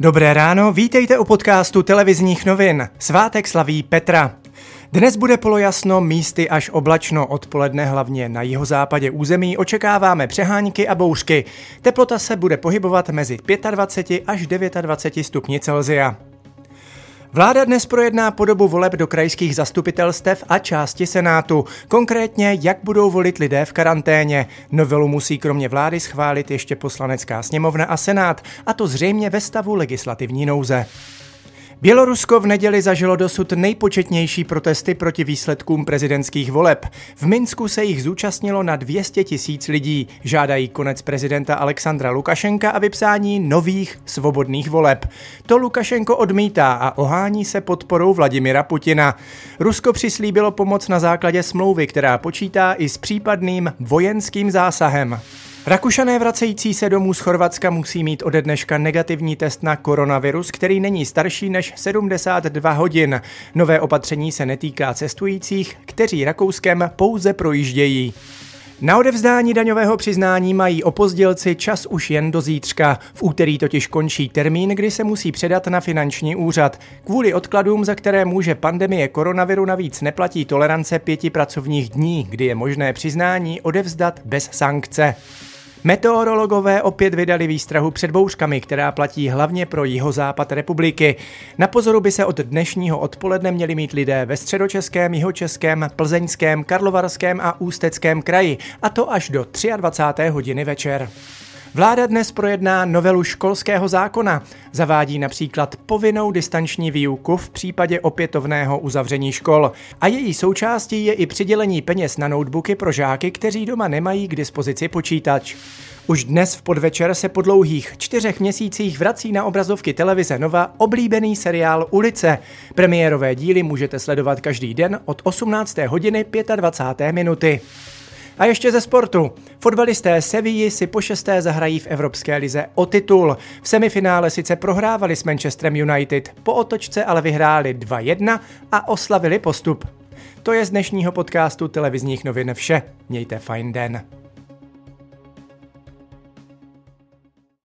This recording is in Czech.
Dobré ráno, vítejte u podcastu televizních novin. Svátek slaví Petra. Dnes bude polojasno, místy až oblačno, odpoledne hlavně na jihozápadě území očekáváme přehánky a bouřky. Teplota se bude pohybovat mezi 25 až 29 stupni Celzia. Vláda dnes projedná podobu voleb do krajských zastupitelstev a části Senátu. Konkrétně, jak budou volit lidé v karanténě. Novelu musí kromě vlády schválit ještě poslanecká sněmovna a Senát, a to zřejmě ve stavu legislativní nouze. Bělorusko v neděli zažilo dosud nejpočetnější protesty proti výsledkům prezidentských voleb. V Minsku se jich zúčastnilo na 200 tisíc lidí. Žádají konec prezidenta Alexandra Lukašenka a vypsání nových svobodných voleb. To Lukašenko odmítá a ohání se podporou Vladimira Putina. Rusko přislíbilo pomoc na základě smlouvy, která počítá i s případným vojenským zásahem. Rakušané vracející se domů z Chorvatska musí mít ode dneška negativní test na koronavirus, který není starší než 72 hodin. Nové opatření se netýká cestujících, kteří Rakouskem pouze projíždějí. Na odevzdání daňového přiznání mají opozdělci čas už jen do zítřka. V úterý totiž končí termín, kdy se musí předat na finanční úřad. Kvůli odkladům, za které může pandemie koronaviru navíc neplatí tolerance pěti pracovních dní, kdy je možné přiznání odevzdat bez sankce. Meteorologové opět vydali výstrahu před bouřkami, která platí hlavně pro jihozápad republiky. Na pozoru by se od dnešního odpoledne měli mít lidé ve středočeském, jihočeském, plzeňském, karlovarském a ústeckém kraji, a to až do 23. hodiny večer. Vláda dnes projedná novelu školského zákona. Zavádí například povinnou distanční výuku v případě opětovného uzavření škol. A její součástí je i přidělení peněz na notebooky pro žáky, kteří doma nemají k dispozici počítač. Už dnes v podvečer se po dlouhých čtyřech měsících vrací na obrazovky televize Nova oblíbený seriál Ulice. Premiérové díly můžete sledovat každý den od 18. hodiny 25. minuty. A ještě ze sportu. Fotbalisté Sevilly si po šesté zahrají v Evropské lize o titul. V semifinále sice prohrávali s Manchesterem United, po otočce ale vyhráli 2-1 a oslavili postup. To je z dnešního podcastu televizních novin vše. Mějte fajn den.